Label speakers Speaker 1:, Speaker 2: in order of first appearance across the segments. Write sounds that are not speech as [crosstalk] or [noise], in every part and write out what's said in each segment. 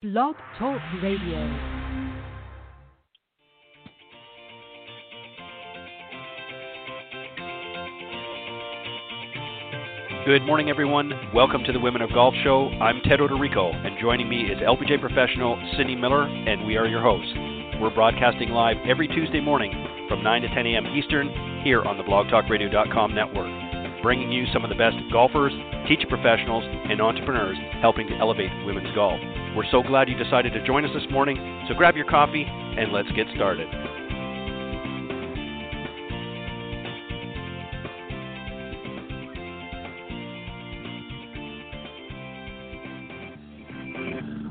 Speaker 1: Blog Talk Radio.
Speaker 2: Good morning, everyone. Welcome to the Women of Golf Show. I'm Ted Oderico, and joining me is LPGA professional Cindy Miller, and we are your hosts. We're broadcasting live every Tuesday morning from 9 to 10 a.m. Eastern here on the blogtalkradio.com network, bringing you some of the best golfers, teacher professionals, and entrepreneurs helping to elevate women's golf. We're so glad you decided to join us this morning, so grab your coffee and let's get started.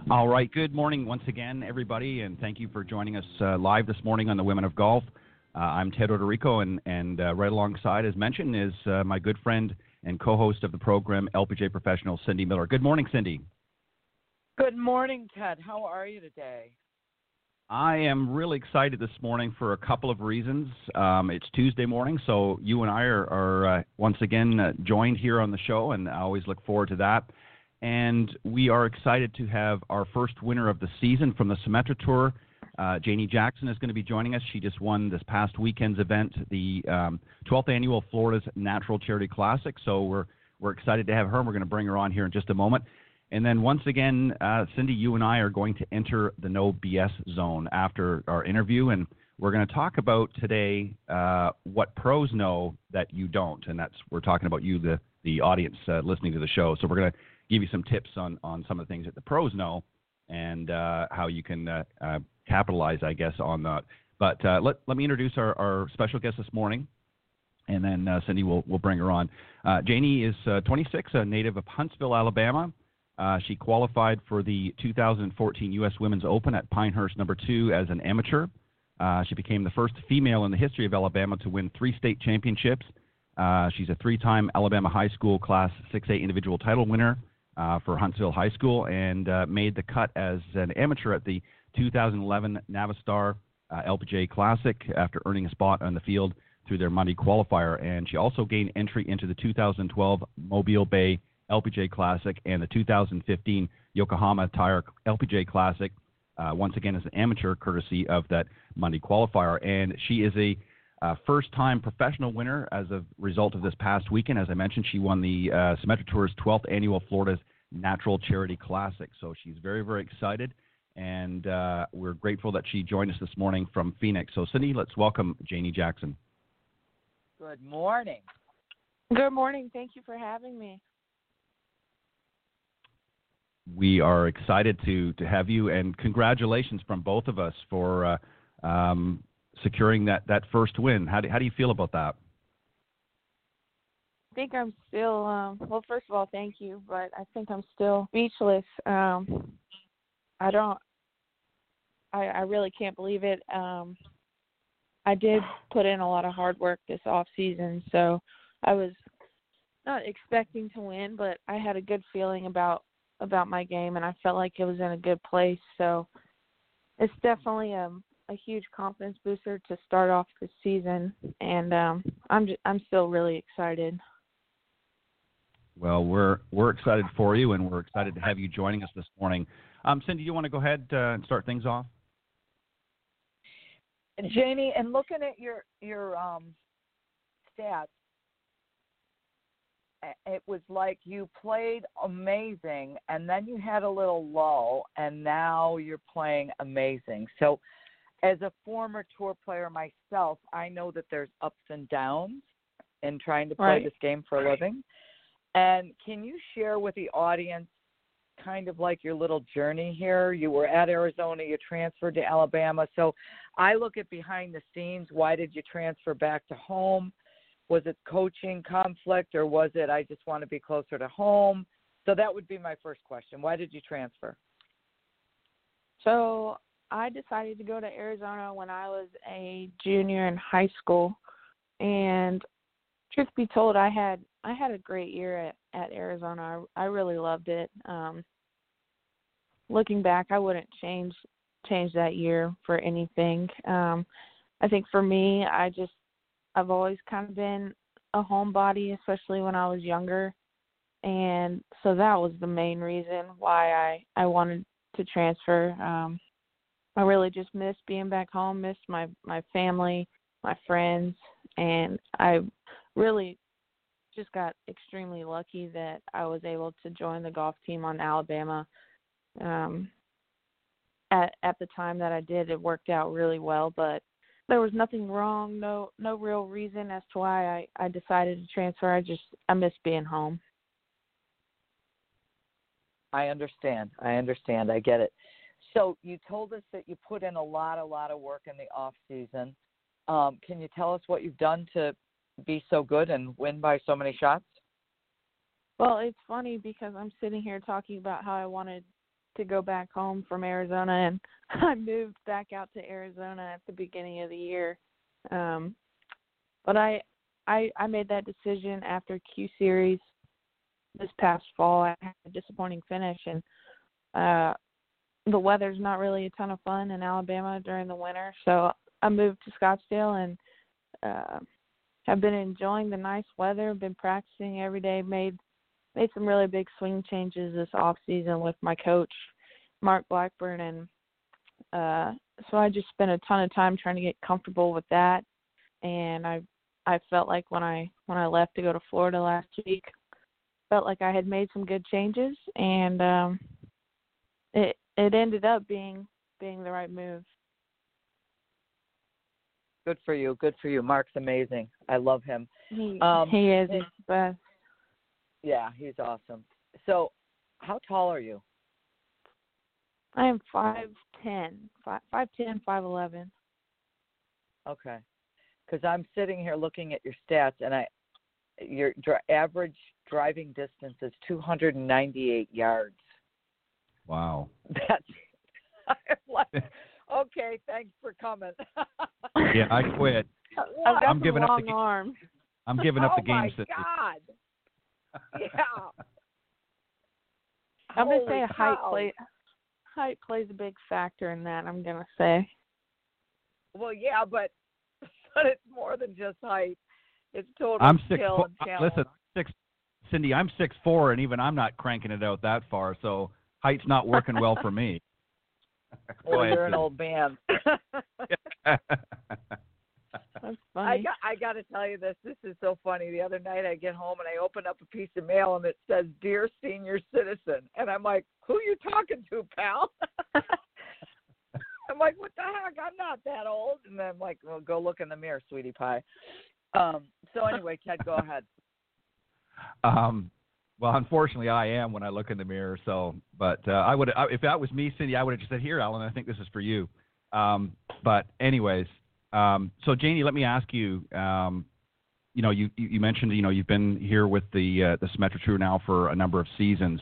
Speaker 2: All right. Good morning once again, everybody, and thank you for joining us uh, live this morning on the Women of Golf. Uh, I'm Ted Oderico, and, and uh, right alongside, as mentioned, is uh, my good friend and co-host of the program, LPGA professional Cindy Miller. Good morning, Cindy.
Speaker 3: Good morning, Ted. How are you today?
Speaker 2: I am really excited this morning for a couple of reasons. Um, it's Tuesday morning, so you and I are, are uh, once again uh, joined here on the show, and I always look forward to that. And we are excited to have our first winner of the season from the Symetra Tour. Uh, Janie Jackson is going to be joining us. She just won this past weekend's event, the um, 12th annual Florida's Natural Charity Classic. So we're we're excited to have her. and We're going to bring her on here in just a moment. And then once again, uh, Cindy, you and I are going to enter the no BS zone after our interview, and we're going to talk about today uh, what pros know that you don't, and that's we're talking about you, the the audience uh, listening to the show. So we're going to give you some tips on, on some of the things that the pros know and uh, how you can uh, uh, capitalize, I guess, on that. But uh, let, let me introduce our, our special guest this morning, and then uh, Cindy will, will bring her on. Uh, Janie is 26, a native of Huntsville, Alabama. She qualified for the 2014 U.S. Women's Open at Pinehurst Number Two as an amateur. she became the first female in the history of Alabama to win three state championships. she's a three-time Alabama High School Class 6A individual title winner uh, for Huntsville High School and uh, made the cut as an amateur at the 2011 Navistar uh, LPGA Classic after earning a spot on the field through their Monday qualifier. And she also gained entry into the 2012 Mobile Bay LPGA Classic and the 2015 Yokohama Tire LPGA Classic, uh, once again as an amateur, courtesy of that Monday qualifier. And she is a uh, first time professional winner as a result of this past weekend. As I mentioned, she won the uh, Symetra Tour's 12th annual Florida's Natural Charity Classic. So she's very, very excited. And uh, we're grateful that she joined us this morning from Phoenix. So, Cindy, let's welcome Janie Jackson.
Speaker 3: Good morning.
Speaker 4: Good morning. Thank you for having me.
Speaker 2: We are excited to, to have you, and congratulations from both of us for uh, um, securing that, that first win. How do, how do you feel about that?
Speaker 4: I think I'm still, um, well, first of all, thank you, but I think I'm still speechless. Um, I don't, I, I really can't believe it. Um, I did put in a lot of hard work this off season, so I was not expecting to win, but I had a good feeling about about my game, and I felt like it was in a good place. So it's definitely um a huge confidence booster to start off the season, and um, I'm just, I'm still really excited.
Speaker 2: Well, we're we're excited for you, and we're excited to have you joining us this morning. Um, Cindy, you want to go ahead uh, and start things off?
Speaker 3: Janie, and looking at your your um, stats, it was like you played amazing, and then you had a little lull, and now you're playing amazing. So as a former tour player myself, I know that there's ups and downs in trying to play
Speaker 4: right.
Speaker 3: this game for a living. And can you share with the audience kind of like your little journey here? You were at Arizona, you transferred to Alabama. So I look at behind the scenes. Why did you transfer back to home? Was it coaching conflict or was it I just want to be closer to home? So that would be my first question. Why did you transfer?
Speaker 4: So I decided to go to Arizona when I was a junior in high school, and truth be told, I had I had a great year at at Arizona. I, I really loved it. Um, looking back, I wouldn't change change that year for anything. Um, I think for me, I just I've always kind of been a homebody, especially when I was younger, and so that was the main reason why I I wanted to transfer. Um, I really just missed being back home, missed my my family, my friends, and I really just got extremely lucky that I was able to join the golf team on Alabama. Um, at at the time that I did, it worked out really well, but there was nothing wrong, no no real reason as to why I I decided to transfer. I just I miss being home.
Speaker 3: I understand. I understand. I get it. So you told us that you put in a lot, a lot of work in the off season. Um, can you tell us what you've done to be so good and win by so many shots?
Speaker 4: Well, it's funny because I'm sitting here talking about how I wanted to go back home from Arizona, and [laughs] I moved back out to Arizona at the beginning of the year. Um, but I, I, I made that decision after Q Series this past fall. I had a disappointing finish, and uh, the weather's not really a ton of fun in Alabama during the winter. So I moved to Scottsdale and uh, have been enjoying the nice weather. Been practicing every day. Made made some really big swing changes this off season with my coach Mark Blackburn, and uh, so I just spent a ton of time trying to get comfortable with that. And I I felt like when I when I left to go to Florida last week, felt like I had made some good changes, and um, it it ended up being being the right move.
Speaker 3: Good for you. Good for you. Mark's amazing. I love him.
Speaker 4: He
Speaker 3: Um,
Speaker 4: he is he's the best.
Speaker 3: Yeah, he's awesome. So, how tall are you?
Speaker 4: I am five ten, five five ten, five eleven.
Speaker 3: Okay. Because I'm sitting here looking at your stats, and I, your dr- average driving distance is 298 yards.
Speaker 2: Wow. [laughs]
Speaker 3: That's. [laughs] I'm like, okay, thanks for coming.
Speaker 2: Yeah, I quit. [laughs]
Speaker 4: I've got
Speaker 2: I'm giving up
Speaker 4: long
Speaker 2: the-
Speaker 4: arms.
Speaker 2: I'm giving up
Speaker 3: oh
Speaker 2: the game,
Speaker 3: my
Speaker 2: Cindy.
Speaker 3: God. [laughs] Yeah.
Speaker 4: I'm gonna
Speaker 3: Holy
Speaker 4: say height
Speaker 3: cow.
Speaker 4: play height plays a big factor in that. I'm gonna say.
Speaker 3: Well, yeah, but [laughs] but it's more than just height. It's total
Speaker 2: I'm six.
Speaker 3: skill
Speaker 2: Four,
Speaker 3: and talent.
Speaker 2: listen, six. Cindy, I'm six four, and even I'm not cranking it out that far. So height's not working well for me. [laughs] Go
Speaker 3: well, you're an old man.
Speaker 4: That's
Speaker 3: I got I got to tell you this. This is so funny. The other night I get home and I open up a piece of mail and it says "Dear Senior Citizen," and I'm like, "Who you talking to, pal?" [laughs] I'm like, "What the heck? I'm not that old." And then I'm like, "Well, go look in the mirror, sweetie pie." Um. So anyway, Ted, go ahead.
Speaker 2: Um, well, unfortunately, I am when I look in the mirror. So, but uh, I would, I, if that was me, Cindy, I would have just said, "Here, Alan, I think this is for you." Um, but, anyways, um, so Janie, let me ask you. Um, you know, you, you mentioned, you know, you've been here with the uh, the Symetra Tour now for a number of seasons,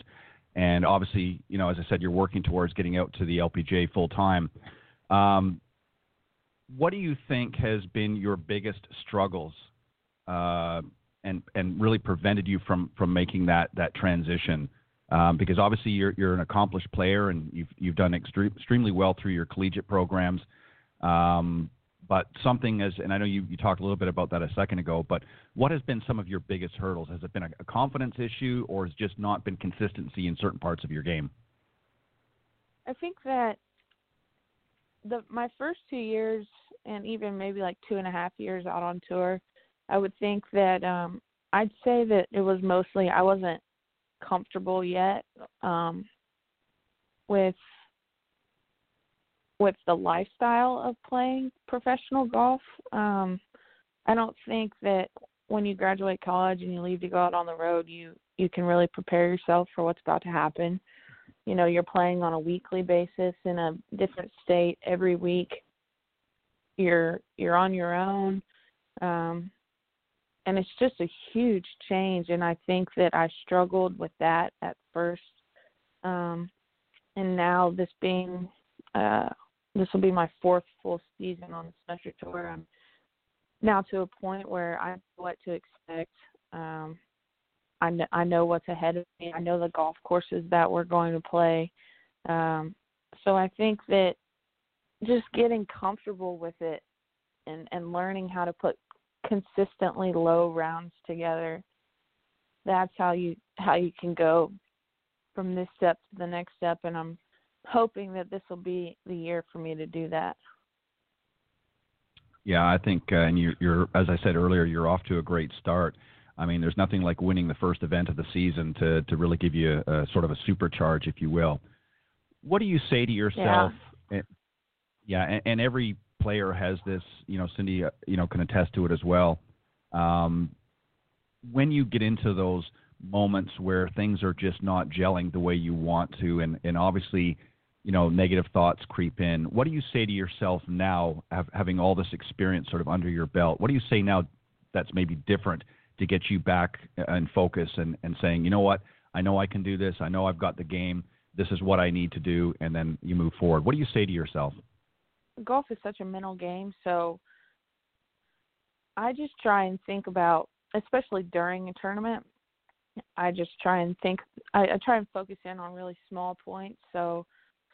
Speaker 2: and obviously, you know, as I said, you're working towards getting out to the LPGA full time. Um, what do you think has been your biggest struggles uh, and and really prevented you from from making that that transition? Um, because obviously you're you're an accomplished player and you've you've done extre- extremely well through your collegiate programs. Um, but something as and I know you, you talked a little bit about that a second ago, but what has been some of your biggest hurdles? Has it been a, a confidence issue or has just not been consistency in certain parts of your game?
Speaker 4: I think that the my first two years and even maybe like two and a half years out on tour, I would think that um I'd say that it was mostly I wasn't comfortable yet um with with the lifestyle of playing professional golf. Um I don't think that when you graduate college and you leave to go out on the road you you can really prepare yourself for what's about to happen you know you're playing on a weekly basis in a different state every week you're you're on your own um and it's just a huge change and i think that i struggled with that at first um and now this being uh this will be my fourth full season on the Symetra tour i'm now to a point where i know what to expect um I know, I know what's ahead of me. I know the golf courses that we're going to play. Um, so I think that just getting comfortable with it and, and learning how to put consistently low rounds together, that's how you how you can go from this step to the next step. And I'm hoping that this will be the year for me to do that.
Speaker 2: Yeah, I think, uh, and you're, you're, as I said earlier, you're off to a great start. I mean, there's nothing like winning the first event of the season to to really give you a, a sort of a supercharge, if you will. What do you say to yourself?
Speaker 4: Yeah,
Speaker 2: and, yeah, and, and every player has this. You know, Cindy, uh, you know, can attest to it as well. Um, when you get into those moments where things are just not gelling the way you want to, and and obviously, you know, negative thoughts creep in. What do you say to yourself now, having all this experience sort of under your belt? What do you say now that's maybe different to get you back uh, and focus and, and saying, you know what, I know I can do this. I know I've got the game. This is what I need to do, and then you move forward. What do you say to yourself?
Speaker 4: Golf is such a mental game, so I just try and think about, especially during a tournament. I just try and think. I, I try and focus in on really small points. So,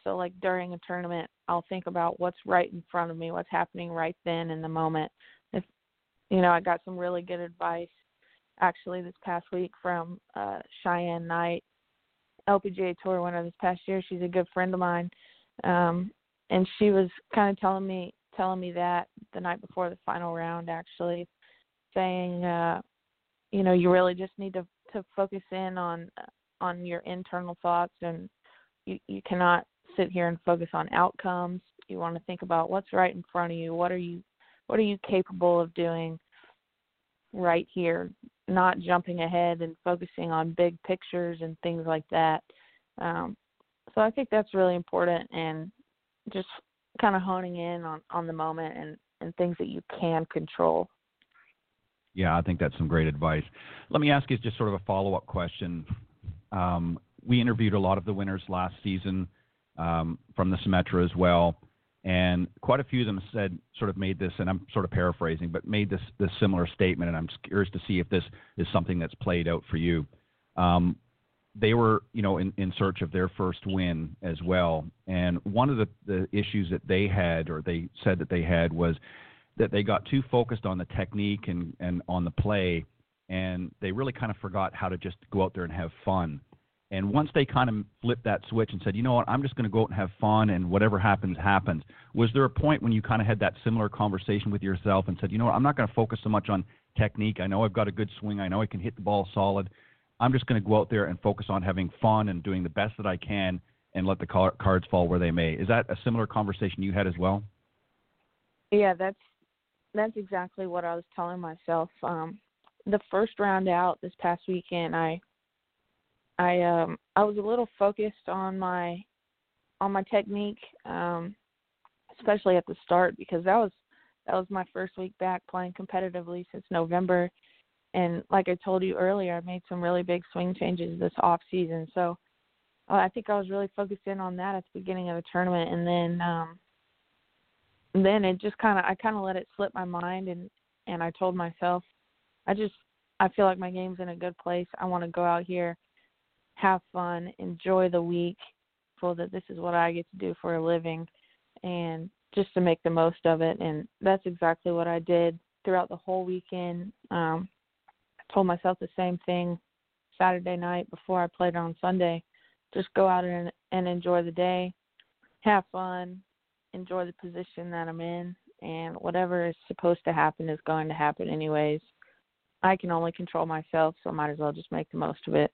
Speaker 4: so like during a tournament, I'll think about what's right in front of me, what's happening right then in the moment. If you know, I got some really good advice actually this past week from uh, Cheyenne Knight, LPGA Tour winner this past year. She's a good friend of mine, um, and she was kind of telling me telling me that the night before the final round, actually, saying, uh, you know, you really just need to to focus in on on your internal thoughts, and you you cannot sit here and focus on outcomes. You want to think about what's right in front of you. What are you what are you capable of doing right here not jumping ahead and focusing on big pictures and things like that. Um, so I think that's really important and just kind of honing in on, on the moment and, and things that you can control.
Speaker 2: Yeah, I think that's some great advice. Let me ask you just sort of a follow up question. Um, we interviewed a lot of the winners last season um, from the Symetra as well. And quite a few of them said sort of made this and i'm sort of paraphrasing but made this this similar statement and i'm curious to see if this is something that's played out for you. Um, they were you know in, in search of their first win as well. And one of the, the issues that they had or they said that they had was that they got too focused on the technique and, and on the play and they really kind of forgot how to just go out there and have fun and once they kind of flipped that switch and said, you know what, I'm just going to go out and have fun and whatever happens, happens. Was there a point when you kind of had that similar conversation with yourself and said, you know what, I'm not going to focus so much on technique. I know I've got a good swing. I know I can hit the ball solid. I'm just going to go out there and focus on having fun and doing the best that I can and let the cards fall where they may. Is that a similar conversation you had as well?
Speaker 4: Yeah, that's that's exactly what I was telling myself. Um, the first round out this past weekend, I I um I was a little focused on my on my technique, um, especially at the start because that was that was my first week back playing competitively since November. And like I told you earlier, I made some really big swing changes this off season. So uh, I think I was really focused in on that at the beginning of the tournament, and then um, then it just kind of I kind of let it slip my mind, and and I told myself, I just I feel like my game's in a good place. I want to go out here have fun, enjoy the week, feel that this is what I get to do for a living, and just to make the most of it. And that's exactly what I did throughout the whole weekend. Um, I told myself the same thing Saturday night before I played on Sunday. Just go out and, and enjoy the day, have fun, enjoy the position that I'm in, and whatever is supposed to happen is going to happen anyways. I can only control myself, so I might as well just make the most of it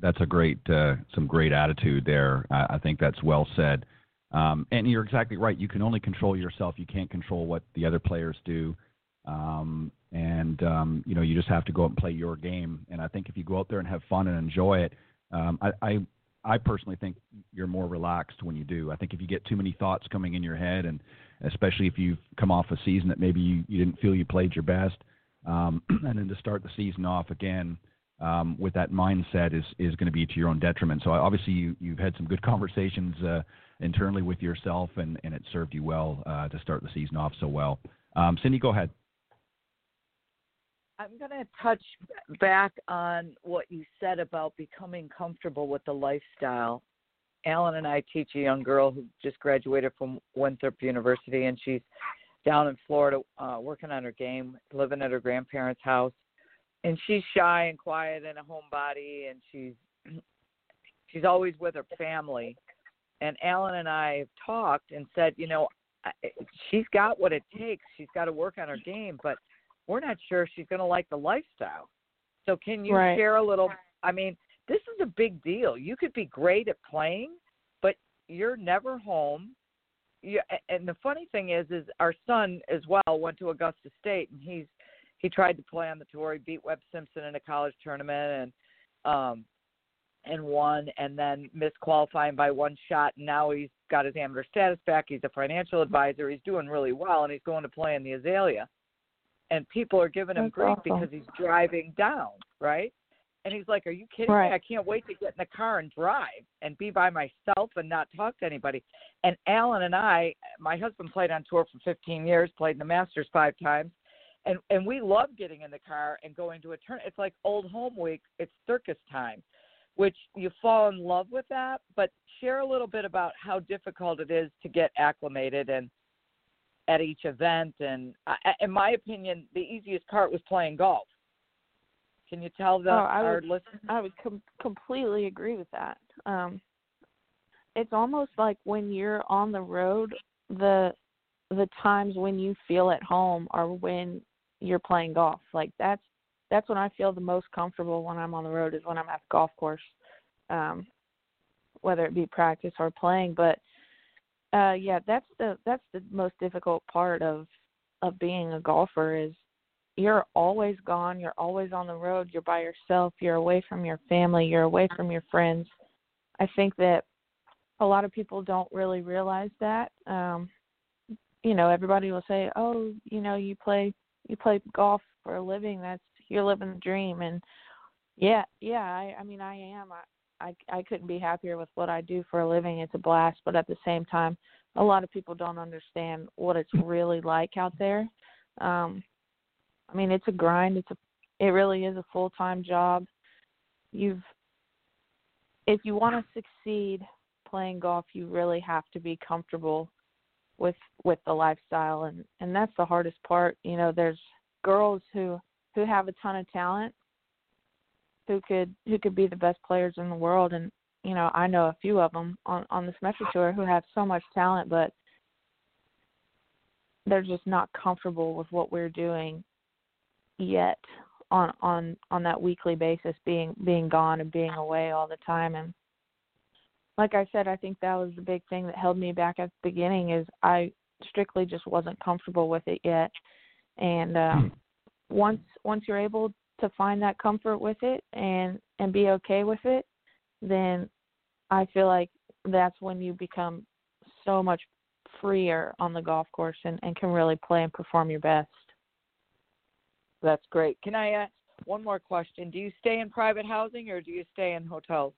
Speaker 2: that's a great uh, some great attitude there. I, I think that's well said. Um, and you're exactly right. You can only control yourself. You can't control what the other players do. Um, and um, you know, you just have to go out and play your game. And I think if you go out there and have fun and enjoy it, um, I, I I personally think you're more relaxed when you do. I think if you get too many thoughts coming in your head, and especially if you've come off a season that maybe you, you didn't feel you played your best, um, [clears throat] and then to start the season off again um, with that mindset is is going to be to your own detriment. So obviously you you've had some good [laughs] conversations uh, internally with yourself, and and it served you well uh, to start the season off so well. Um, Cindy, go ahead.
Speaker 3: I'm going to touch back on what you said about becoming comfortable with the lifestyle. Alan and I teach a young girl who just graduated from Winthrop University, and she's down in Florida uh, working on her game, living at her grandparents' house and she's shy and quiet and a homebody and she's [clears throat] she's always with her family. And Alan and I have talked and said, you know, she's got what it takes. She's got to work on her game, but we're not sure she's going to like the lifestyle. So can you
Speaker 4: right.
Speaker 3: share a little? I mean, this is a big deal. You could be great at playing, but you're never home. You, and the funny thing is, is our son as well went to Augusta State, and he's he tried to play on the tour. He beat Webb Simpson in a college tournament, and um, and won, and then missed qualifying by one shot. And now he's got his amateur status back. He's a financial advisor. He's doing really well, and he's going to play in the Azalea. And people are giving him
Speaker 4: That's
Speaker 3: grief
Speaker 4: awesome.
Speaker 3: because he's driving down, right? And he's like, "Are you kidding
Speaker 4: Right.
Speaker 3: me? I can't wait to get in the car and drive and be by myself and not talk to anybody." And Alan and I, my husband played on tour for 15 years, played in the Masters five times, and and we love getting in the car and going to a turn. It's like old home week. It's circus time, which you fall in love with that. But share a little bit about how difficult it is to get acclimated and at each event. And I, in my opinion, the easiest part was playing golf. Can you tell the
Speaker 4: Oh, I
Speaker 3: our
Speaker 4: would-
Speaker 3: listeners?
Speaker 4: I would com- completely agree with that. Um, it's almost like when you're on the road, the the times when you feel at home are when you're playing golf. Like that's that's when I feel the most comfortable when I'm on the road is when I'm at the golf course, um, whether it be practice or playing. But uh, yeah, that's the that's the most difficult part of of being a golfer is you're always gone you're always on the road you're by yourself you're away from your family you're away from your friends i think that a lot of people don't really realize that um you know everybody will say oh you know you play you play golf for a living that's you're living the dream. And yeah yeah i i mean i am. I i i couldn't be happier with what i do for a living. It's a blast. But at the same time a lot of people don't understand what it's really like out there. Um I mean, it's a grind. It's a it really is a full time job. You've if you want to succeed playing golf, you really have to be comfortable with with the lifestyle and and that's the hardest part. You know, there's girls who who have a ton of talent who could who could be the best players in the world and you know, I know a few of them on on Symetra Tour who have so much talent but they're just not comfortable with what we're doing yet on on on that weekly basis being being gone and being away all the time and like I said I think that was the big thing that held me back at the beginning is I strictly just wasn't comfortable with it yet and um once once you're able to find that comfort with it and and be okay with it then I feel like that's when you become so much freer on the golf course and, and can really play and perform your best.
Speaker 3: That's great. Can I ask one more question? Do you stay in private housing or do you stay in hotels?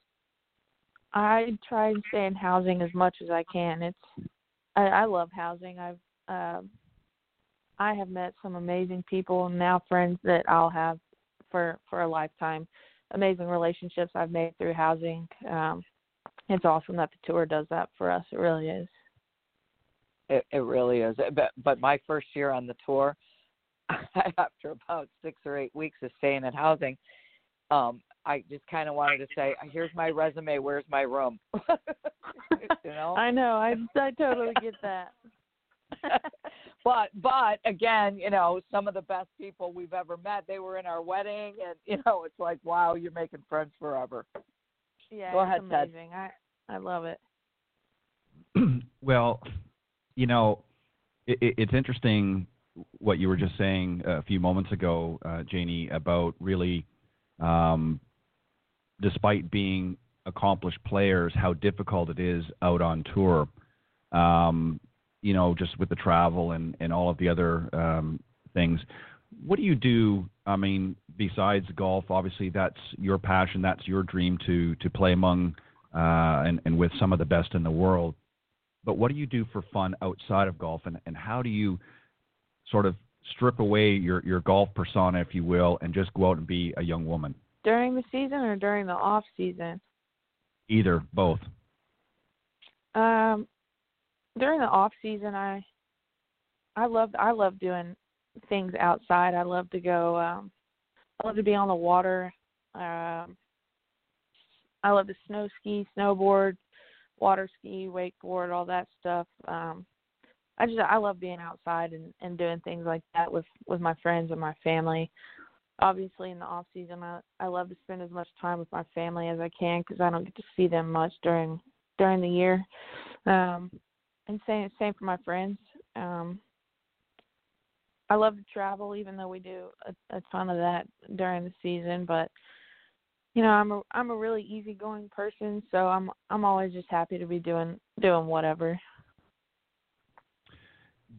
Speaker 4: I try and stay in housing as much as I can. It's I, I love housing. I've um I have met some amazing people and now friends that I'll have for for a lifetime. Amazing relationships I've made through housing. Um it's awesome that the tour does that for us. It really is.
Speaker 3: It, it really is. But, but my first year on the tour, [laughs] after about six or eight weeks of staying in housing, um, I just kind of wanted to say, "Here's my resume. Where's my room?" [laughs] you know.
Speaker 4: I know. I I totally get that. [laughs]
Speaker 3: but but again, you know, some of the best people we've ever met, they were in our wedding, and you know, it's like, wow, you're making friends forever.
Speaker 4: Yeah,
Speaker 3: Go
Speaker 4: it's
Speaker 3: ahead, Ted.
Speaker 4: amazing. I I love it. [clears throat]
Speaker 2: well, you know, it, it, it's interesting what you were just saying a few moments ago, uh, Janie, about really, um, despite being accomplished players, how difficult it is out on tour. Um, you know, just with the travel and, and all of the other um, things. What do you do? I mean, besides golf, obviously that's your passion, that's your dream to to play among uh, and, and with some of the best in the world. But what do you do for fun outside of golf, and, and how do you sort of strip away your, your golf persona, if you will, and just go out and be a young woman?
Speaker 4: During the season or during the off season?
Speaker 2: Either, both.
Speaker 4: Um, during the off season, I I love I love doing things outside. I love to go. Um, I love to be on the water. Um, I love to snow ski, snowboard, water ski, wakeboard, all that stuff. Um, I just I love being outside and and doing things like that with with my friends and my family. Obviously, in the off season, I I love to spend as much time with my family as I can because I don't get to see them much during during the year. Um, and same same for my friends. Um, I love to travel, even though we do a, a ton of that during the season. But you know, I'm a I'm a really easygoing person, so I'm I'm always just happy to be doing doing whatever.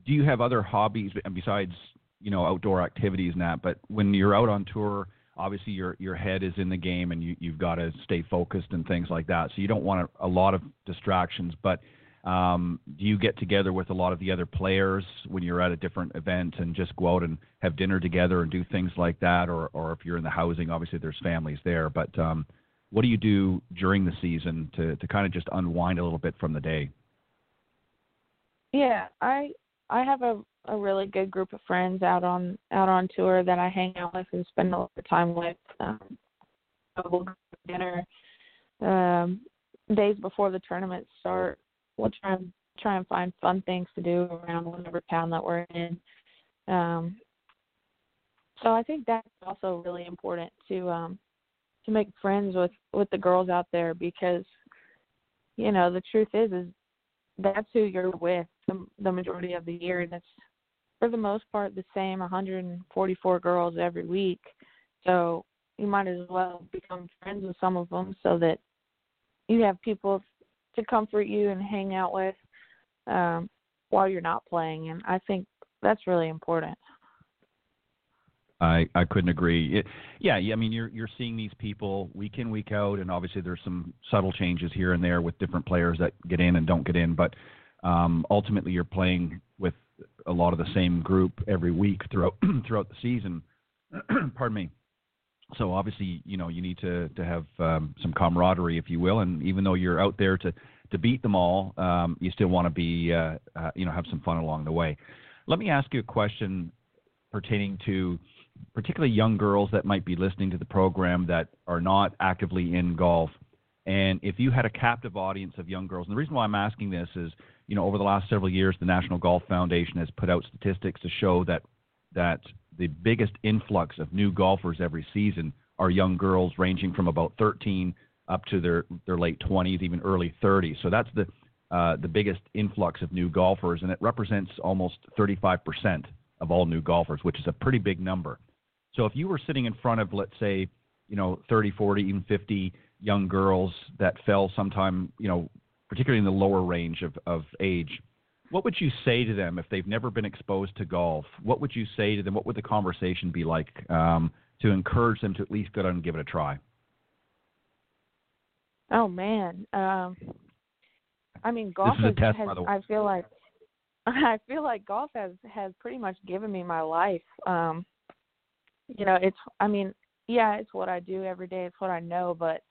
Speaker 2: Do you have other hobbies besides you know outdoor activities and that? But when you're out on tour, obviously your your head is in the game and you you've got to stay focused and things like that. So you don't want a, a lot of distractions, but um, do you get together with a lot of the other players when you're at a different event and just go out and have dinner together and do things like that? Or, or if you're in the housing, obviously there's families there. But um, what do you do during the season to, to kind of just unwind a little bit from the day?
Speaker 4: Yeah, I I have a a really good group of friends out on out on tour that I hang out with and spend a lot of time with. Um, we'll go to dinner um, days before the tournament start we'll try and try and find fun things to do around whatever town that we're in. Um, so I think that's also really important to um, to make friends with with the girls out there because you know the truth is is that's who you're with the, the majority of the year and it's for the most part the same 144 girls every week so you might as well become friends with some of them so that you have people to comfort you and hang out with um, while you're not playing, and I think that's really important.
Speaker 2: I I couldn't agree. It, yeah, I mean you're you're seeing these people week in week out, and obviously there's some subtle changes here and there with different players that get in and don't get in, but um, ultimately you're playing with a lot of the same group every week throughout [clears throat] throughout the season. [clears throat] Pardon me so obviously, you know, you need to to have um, some camaraderie, if you will, and even though you're out there to to beat them all, um, you still want to be, uh, uh, you know, have some fun along the way. Let me ask you a question pertaining to particularly young girls that might be listening to the program that are not actively in golf. And if you had a captive audience of young girls, and the reason why I'm asking this is, you know, over the last several years, the National Golf Foundation has put out statistics to show that that the biggest influx of new golfers every season are young girls ranging from about 13 up to their, their late 20s, even early 30s. So that's the uh, the biggest influx of new golfers, and it represents almost 35% of all new golfers, which is a pretty big number. So if you were sitting in front of, let's say, you know, 30, 40, even 50 young girls that fell sometime, you know, particularly in the lower range of, of age, what would you say to them if they've never been exposed to golf? What would you say to them? What would the conversation be like um, to encourage them to at least go out and give it a try?
Speaker 4: Oh man, um, I mean golf
Speaker 2: this is a test,
Speaker 4: has,
Speaker 2: by the way.
Speaker 4: I feel like [laughs] I feel like golf has has pretty much given me my life. Um, you know, it's I mean, yeah, it's what I do every day. It's what I know, but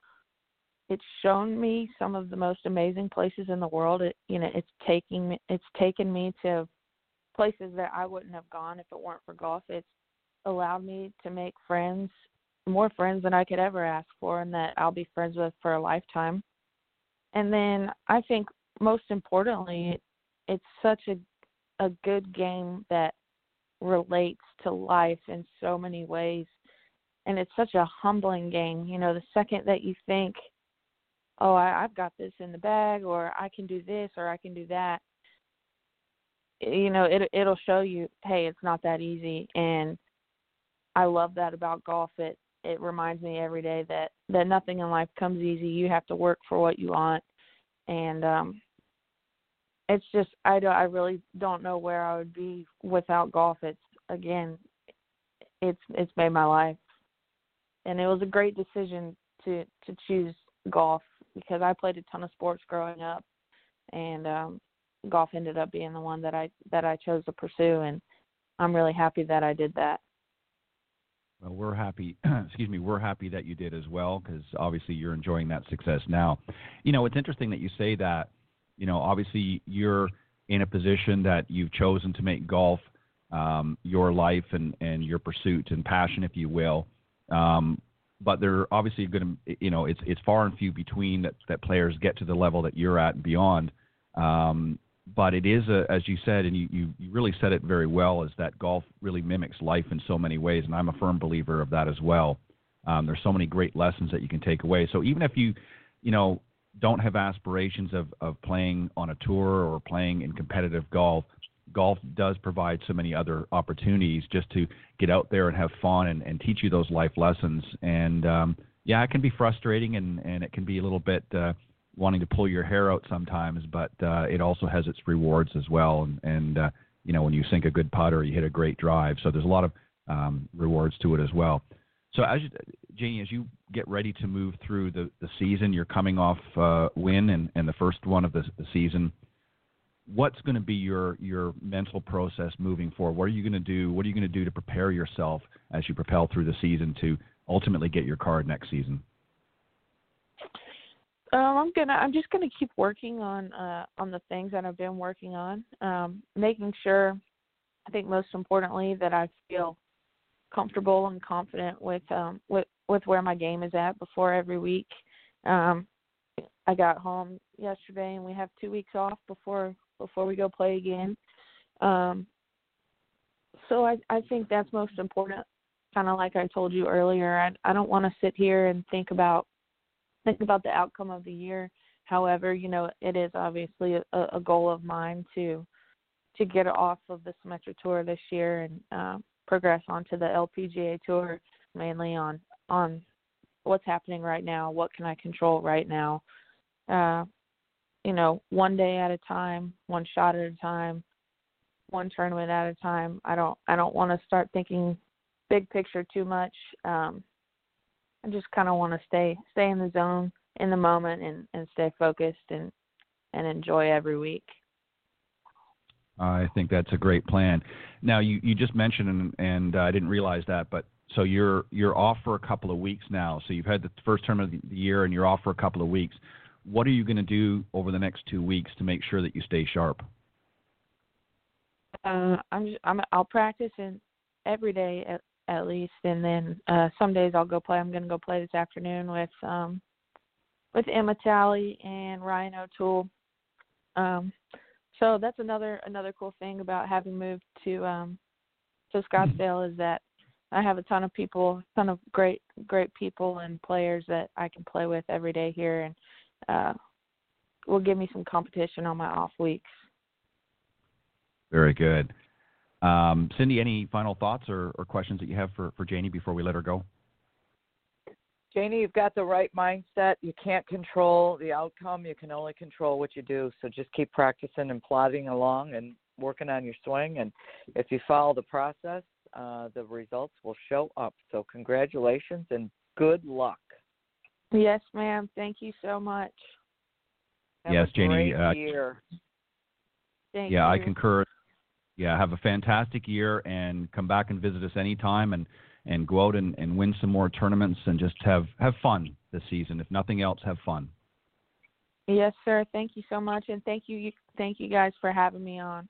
Speaker 4: it's shown me some of the most amazing places in the world. It you know it's taking it's taken me to places that I wouldn't have gone if it weren't for golf. It's allowed me to make friends, more friends than I could ever ask for, and that I'll be friends with for a lifetime. And then I think most importantly, it's such a a good game that relates to life in so many ways and it's such a humbling game you know the second that you think oh I, i've got this in the bag or i can do this or i can do that. You know it it'll show you hey it's not that easy. And i love that about golf. It it reminds me every day that that nothing in life comes easy. You have to work for what you want. And um it's just i don't i really don't know where i would be without golf. It's again it's it's made my life. And it was a great decision to to choose golf because I played a ton of sports growing up, and um, golf ended up being the one that I that I chose to pursue, and I'm really happy that I did that.
Speaker 2: Well, we're happy. [clears throat] excuse me, we're happy that you did as well because obviously you're enjoying that success now. You know, it's interesting that you say that. You know, obviously you're in a position that you've chosen to make golf um, your life and and your pursuit and passion, if you will. Um, but they're obviously going to, you know, it's it's far and few between that that players get to the level that you're at and beyond. Um, but it is a, as you said, and you, you, you really said it very well, is that golf really mimics life in so many ways, and I'm a firm believer of that as well. Um, there's so many great lessons that you can take away. So even if you, you know, don't have aspirations of, of playing on a tour or playing in competitive golf, golf does provide so many other opportunities just to get out there and have fun and, and teach you those life lessons. And um, yeah, it can be frustrating and, and it can be a little bit uh, wanting to pull your hair out sometimes, but uh, it also has its rewards as well. And, and uh, you know, when you sink a good putt or you hit a great drive, so there's a lot of um, rewards to it as well. So as you, Janie, as you get ready to move through the, the season, you're coming off uh, win and, and the first one of the, the season. What's going to be your your mental process moving forward? What are you going to do? What are you going to do to prepare yourself as you propel through the season to ultimately get your card next season?
Speaker 4: Um, I'm gonna. I'm just gonna keep working on uh, on the things that I've been working on, um, making sure. I think most importantly that I feel comfortable and confident with um, with with where my game is at before every week. Um, I got home yesterday and we have two weeks off before before we go play again. Um, so I I think that's most important. Kind of like I told you earlier, I I don't want to sit here and think about think about the outcome of the year. However, you know, it is obviously a, a goal of mine to to get off of the Symetra Tour this year and uh, progress onto the LPGA Tour, mainly on on what's happening right now, what can I control right now. Uh, you know, one day at a time, one shot at a time, one tournament at a time. I don't I don't want to start thinking big picture too much. Um, I just kind of want to stay stay in the zone in the moment and and stay focused and and enjoy every week.
Speaker 2: I think that's a great plan. Now you you just mentioned and, and uh, I didn't realize that, but so you're you're off for a couple of weeks now. So you've had the first term of the year and you're off for a couple of weeks. What are you going to do over the next two weeks to make sure that you stay sharp?
Speaker 4: Uh, I'm I'm I'll practice in every day at, at least, and then uh, some days I'll go play. I'm going to go play this afternoon with um, with Emma Talley and Ryann O'Toole. Um, so that's another another cool thing about having moved to um, to Scottsdale is that I have a ton of people, ton of great great people and players that I can play with every day here, and uh, will give me some competition on my off weeks.
Speaker 2: Very good. Um, Cindy, any final thoughts or, or questions that you have for, for Janie before we let her go?
Speaker 3: Janie, you've got the right mindset. You can't control the outcome. You can only control what you do. So just keep practicing and plodding along and working on your swing. And if you follow the process, uh, the results will show up. So congratulations and good luck.
Speaker 4: Yes, ma'am. Thank you so much.
Speaker 3: Have
Speaker 2: yes, Janie.
Speaker 3: Uh, year.
Speaker 4: Thank
Speaker 2: yeah,
Speaker 4: you.
Speaker 2: I concur yeah, have a fantastic year and come back and visit us anytime and and go out and, and win some more tournaments and just have have fun this season. If nothing else, have fun.
Speaker 4: Yes, sir. Thank you so much, and thank you, thank you guys for having me on.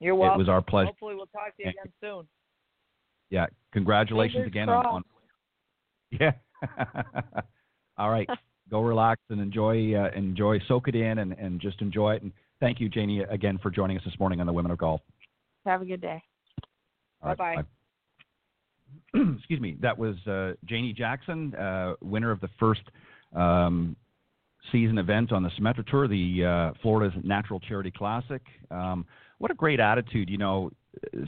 Speaker 3: You're welcome.
Speaker 2: It was our pleasure.
Speaker 3: Hopefully, we'll talk to you again soon.
Speaker 2: Yeah, congratulations
Speaker 4: Fingers
Speaker 2: again on, on. [laughs] Yeah. [laughs] All right, [laughs] go relax and enjoy uh, enjoy soak it in and, and just enjoy it and Thank you, Janie, again for joining us this morning on the Women of Golf.
Speaker 4: Have a good day.
Speaker 3: Bye bye. [clears throat]
Speaker 2: Excuse me. That was uh, Janie Jackson, uh, winner of the first um, season event on the Symetra Tour, the uh, Florida's Natural Charity Classic. Um, what a great attitude, you know,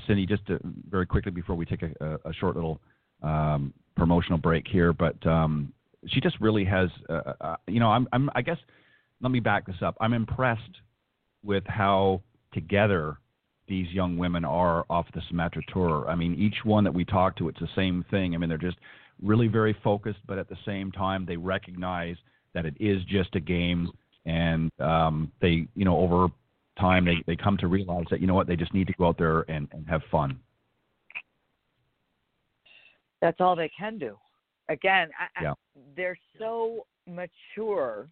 Speaker 2: Cindy. Just to, very quickly before we take a, a short little um, promotional break here, but um, she just really has, uh, uh, you know, I'm, I'm, I guess. Let me back this up. I'm impressed with how together these young women are off the Symetra tour. I mean, each one that we talk to, it's the same thing. I mean, they're just really very focused, but at the same time, they recognize that it is just a game, and um, they, you know, over time, they they come to realize that you know what, they just need to go out there and, and have fun.
Speaker 3: That's all they can do. Again, I,
Speaker 2: yeah.
Speaker 3: I, they're so mature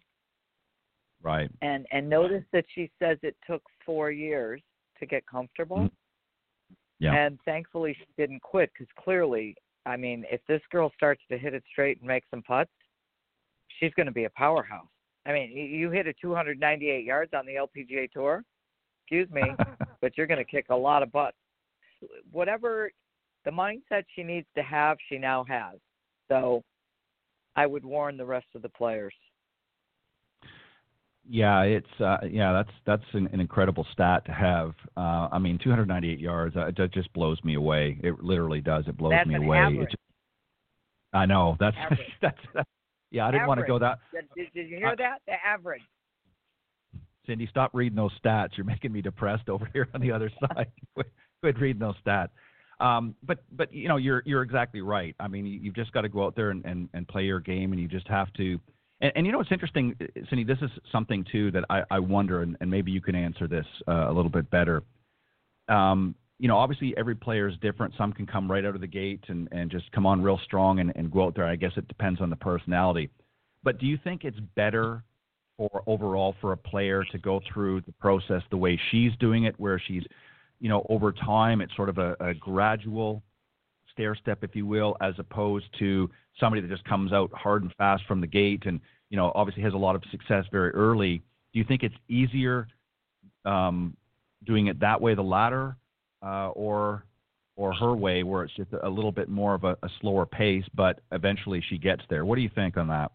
Speaker 2: Right.
Speaker 3: And and notice that she says it took four years to get comfortable.
Speaker 2: Mm-hmm. Yeah.
Speaker 3: And thankfully she didn't quit because clearly I mean, if this girl starts to hit it straight and make some putts, she's going to be a powerhouse. I mean, you hit a 298 yards on the LPGA Tour. Excuse me, [laughs] but you're going to kick a lot of butts. Whatever the mindset she needs to have, she now has. So I would warn the rest of the players.
Speaker 2: Yeah, it's uh, yeah, that's that's an, an incredible stat to have. Uh, I mean, 298 yards. Uh, it just blows me away. It literally does. It blows
Speaker 3: that's
Speaker 2: me away.
Speaker 3: Average.
Speaker 2: Just, I know. That's [laughs] that's, that's yeah. I didn't want to go that.
Speaker 3: Did, did, did you hear
Speaker 2: I-
Speaker 3: that? The average.
Speaker 2: Cindy, stop reading those stats. You're making me depressed over here on the other [laughs] side. Quit, quit reading those stats. Um, but but you know you're you're exactly right. I mean you, you've just got to go out there and, and, and play your game, and you just have to. And, and you know what's interesting, Cindy. This is something too that I, I wonder, and, and maybe you can answer this uh, a little bit better. Um, you know, obviously every player is different. Some can come right out of the gate and, and just come on real strong and, and go out there. I guess it depends on the personality. But do you think it's better for overall for a player to go through the process the way she's doing it, where she's, you know, over time it's sort of a, a gradual stair step, if you will, as opposed to somebody that just comes out hard and fast from the gate and, you know, obviously has a lot of success very early. Do you think it's easier um, doing it that way, the latter, uh, or or her way, where it's just a little bit more of a, a slower pace, but eventually she gets there? What do you think on that?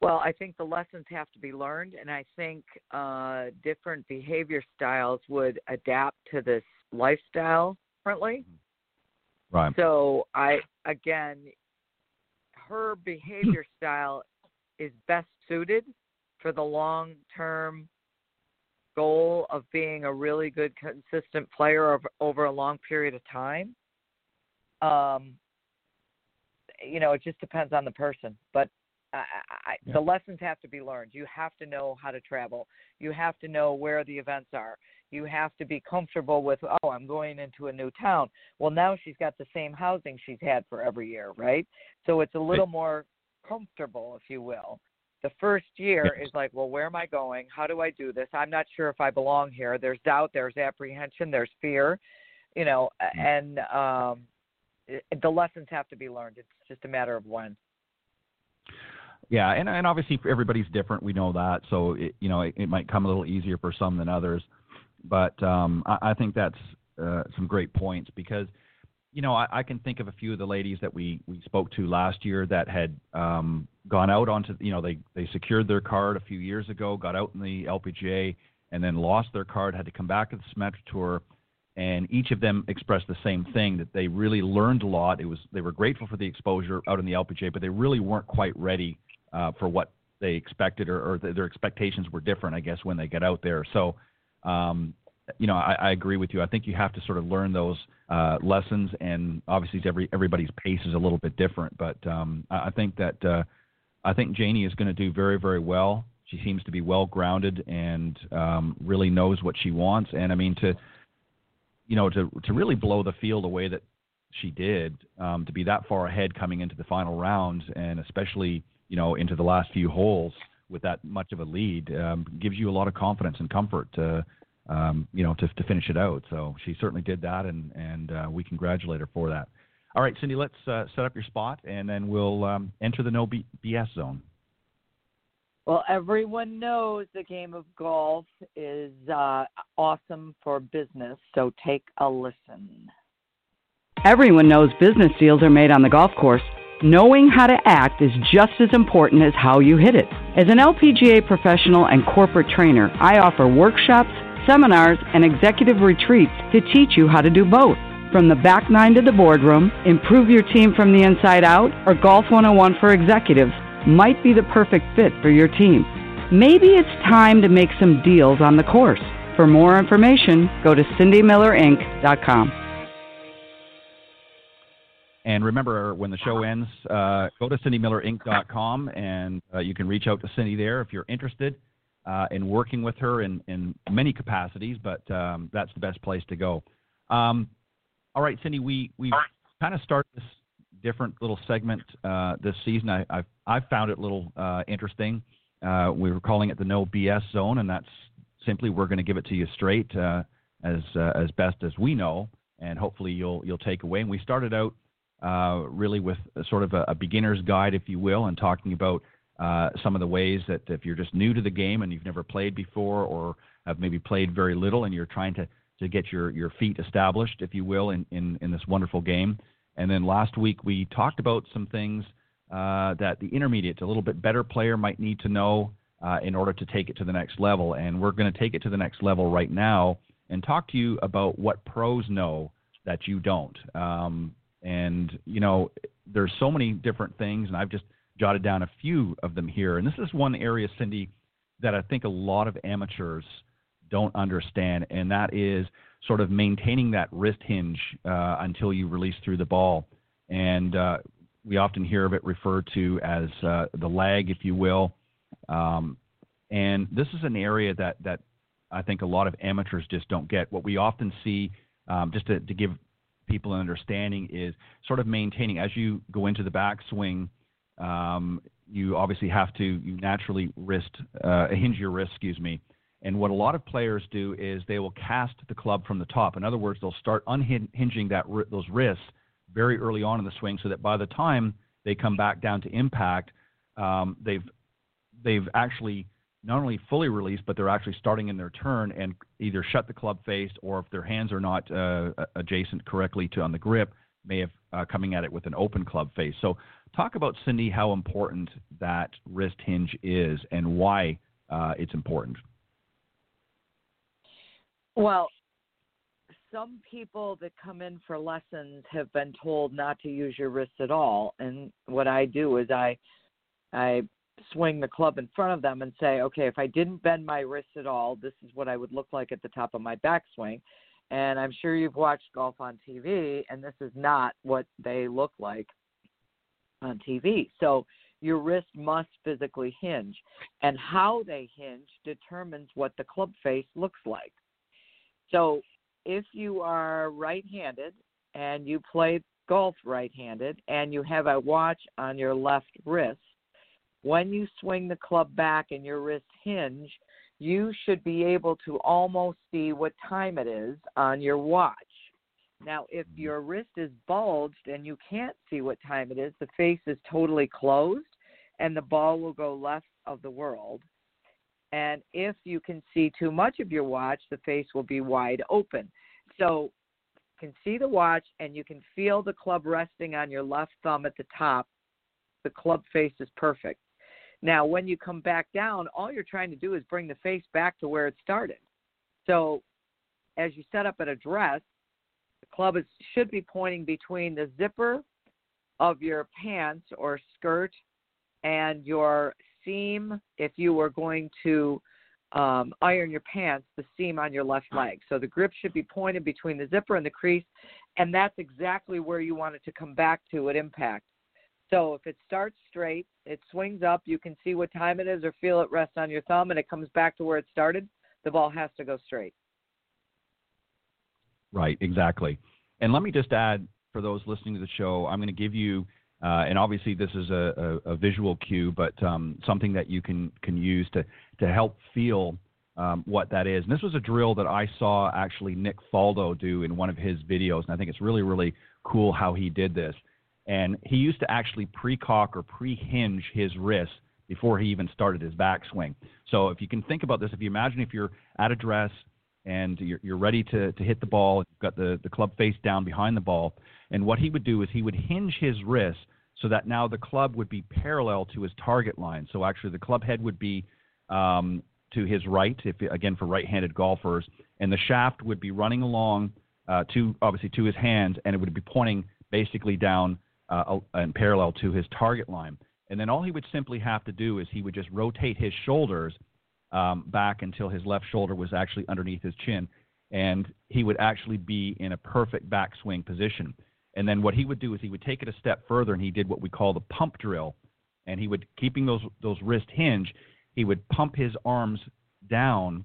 Speaker 3: Well, I think the lessons have to be learned, and I think uh, different behavior styles would adapt to this lifestyle differently.
Speaker 2: Right.
Speaker 3: So I again, her behavior [clears throat] style is best suited for the long term goal of being a really good consistent player over, over a long period of time. Um, you know, it just depends on the person, but I, I,
Speaker 2: Yeah.
Speaker 3: the lessons have to be learned. You have to know how to travel. You have to know where the events are. You have to be comfortable with, oh, I'm going into a new town. Well, now she's got the same housing she's had for every year, right? So it's a little more comfortable, if you will. The first year is like, well, where am I going? How do I do this? I'm not sure if I belong here. There's doubt, there's apprehension, there's fear, you know, and um, the lessons have to be learned. It's just a matter of when.
Speaker 2: Yeah, and and obviously everybody's different. We know that, so it, you know it, it might come a little easier for some than others. But um, I, I think that's uh, some great points because you know I, I can think of a few of the ladies that we we spoke to last year that had um, gone out onto you know they they secured their card a few years ago, got out in the LPGA, and then lost their card, had to come back to the Symetra Tour. And each of them expressed the same thing that they really learned a lot. It was they were grateful for the exposure out in the LPGA, but they really weren't quite ready uh, for what they expected or, or th- their expectations were different, I guess, when they get out there. So, um, you know, I, I agree with you. I think you have to sort of learn those uh, lessons, and obviously, every everybody's pace is a little bit different. But um, I, I think that uh, I think Janie is going to do very, very well. She seems to be well grounded and um, really knows what she wants. And I mean, to you know, to to really blow the field away that she did, um, to be that far ahead coming into the final round, and especially you know into the last few holes with that much of a lead, um, gives you a lot of confidence and comfort to um, you know to to finish it out. So she certainly did that, and and uh, we congratulate her for that. All right, Cindy, let's uh, set up your spot, and then we'll um, enter the no B- BS zone.
Speaker 3: Well, everyone knows the game of golf is uh, awesome for business, so take a listen.
Speaker 1: Everyone knows business deals are made on the golf course. Knowing how to act is just as important as how you hit it. As an LPGA professional and corporate trainer, I offer workshops, seminars, and executive retreats to teach you how to do both. From the back nine to the boardroom, improve your team from the inside out, or Golf 101 for executives might be the perfect fit for your team. Maybe it's time to make some deals on the course. For more information, go to cindymillerinc.com.
Speaker 2: And remember, when the show ends, uh, go to cindymillerinc.com and uh, you can reach out to Cindy there if you're interested uh, in working with her in, in many capacities, but um, that's the best place to go. Um, all right, Cindy, we, we kind of start this different little segment uh, this season. I, I've, I've found it a little uh, interesting. Uh, we were calling it the no BS zone, and that's simply we're going to give it to you straight uh, as, uh, as best as we know. and hopefully you'll you'll take away. And we started out uh, really with sort of a, a, beginner's guide, if you will, and talking about uh, some of the ways that if you're just new to the game and you've never played before, or have maybe played very little, and you're trying to to get your your feet established, if you will, in in, in this wonderful game. And then last week we talked about some things uh, that the intermediate, a little bit better player, might need to know uh, in order to take it to the next level. And we're going to take it to the next level right now and talk to you about what pros know that you don't. Um, and you know, there's so many different things, and I've just jotted down a few of them here. And this is one area, Cindy, that I think a lot of amateurs don't understand, and that is sort of maintaining that wrist hinge uh, until you release through the ball. And uh, we often hear of it referred to as uh, the lag, if you will. Um, and this is an area that that I think a lot of amateurs just don't get. What we often see, um, just to, to, give people an understanding, is sort of maintaining as you go into the backswing. Um, you obviously have to you naturally wrist uh, hinge your wrist, excuse me. And what a lot of players do is they will cast the club from the top. In other words, they'll start unhinging that those wrists very early on in the swing, so that by the time they come back down to impact, um, they've they've actually not only fully released, but they're actually starting in their turn and either shut the club face or if their hands are not uh, adjacent correctly to on the grip, may have uh, coming at it with an open club face. So, talk about Cindy how important that wrist hinge is and why uh, it's important.
Speaker 3: Well, some people that come in for lessons have been told not to use your wrist at all, and what I do is I I swing the club in front of them and say, okay, if I didn't bend my wrist at all, this is what I would look like at the top of my backswing. And I'm sure you've watched golf on TV, and this is not what they look like on TV. So your wrist must physically hinge, and how they hinge determines what the club face looks like. So if you are right handed and you play golf right handed and you have a watch on your left wrist, when you swing the club back and your wrist hinge, you should be able to almost see what time it is on your watch. Now, if mm-hmm. your wrist is bulged and you can't see what time it is, the face is totally closed and the ball will go left of the world. And if you can see too much of your watch, the face will be wide open. So you can see the watch and you can feel the club resting on your left thumb at the top. The club face is perfect. Now, when you come back down, all you're trying to do is bring the face back to where it started. So, as you set up an address, the club is, should be pointing between the zipper of your pants or skirt and your seam if you were going to um, iron your pants, the seam on your left leg. So the grip should be pointed between the zipper and the crease, and that's exactly where you want it to come back to at impact. So if it starts straight, it swings up, you can see what time it is or feel it rest on your thumb, and it comes back to where it started, the ball has to go straight.
Speaker 2: Right, exactly. And let me just add for those listening to the show, I'm going to give you, uh, and obviously this is a, a, a visual cue, but um, something that you can can use to to help feel um, what that is. And this was a drill that I saw actually Nick Faldo do in one of his videos, and I think it's really really cool how he did this and he used to actually pre-cock or pre-hinge his wrist before he even started his backswing. So if you can think about this, if you imagine if you're at address and you're, you're ready to, to hit the ball, you've got the, the club face down behind the ball, and what he would do is he would hinge his wrist so that now the club would be parallel to his target line. So actually the club head would be um, to his right, if again for right-handed golfers, and the shaft would be running along uh, to obviously to his hands, and it would be pointing basically down uh, and parallel to his target line. And then all he would simply have to do is he would just rotate his shoulders um, back until his left shoulder was actually underneath his chin, and he would actually be in a perfect backswing position. And then what he would do is he would take it a step further, and he did what we call the pump drill. And he would, keeping those those wrist hinge, he would pump his arms down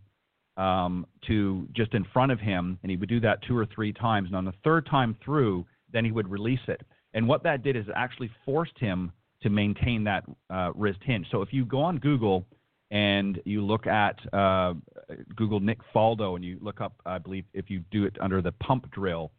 Speaker 2: um, to just in front of him, and he would do that two or three times. And on the third time through, then he would release it. And what that did is it actually forced him to maintain that uh, wrist hinge. So if you go on Google and you look at uh, Google Nick Faldo and you look up, I believe, if you do it under the pump drill,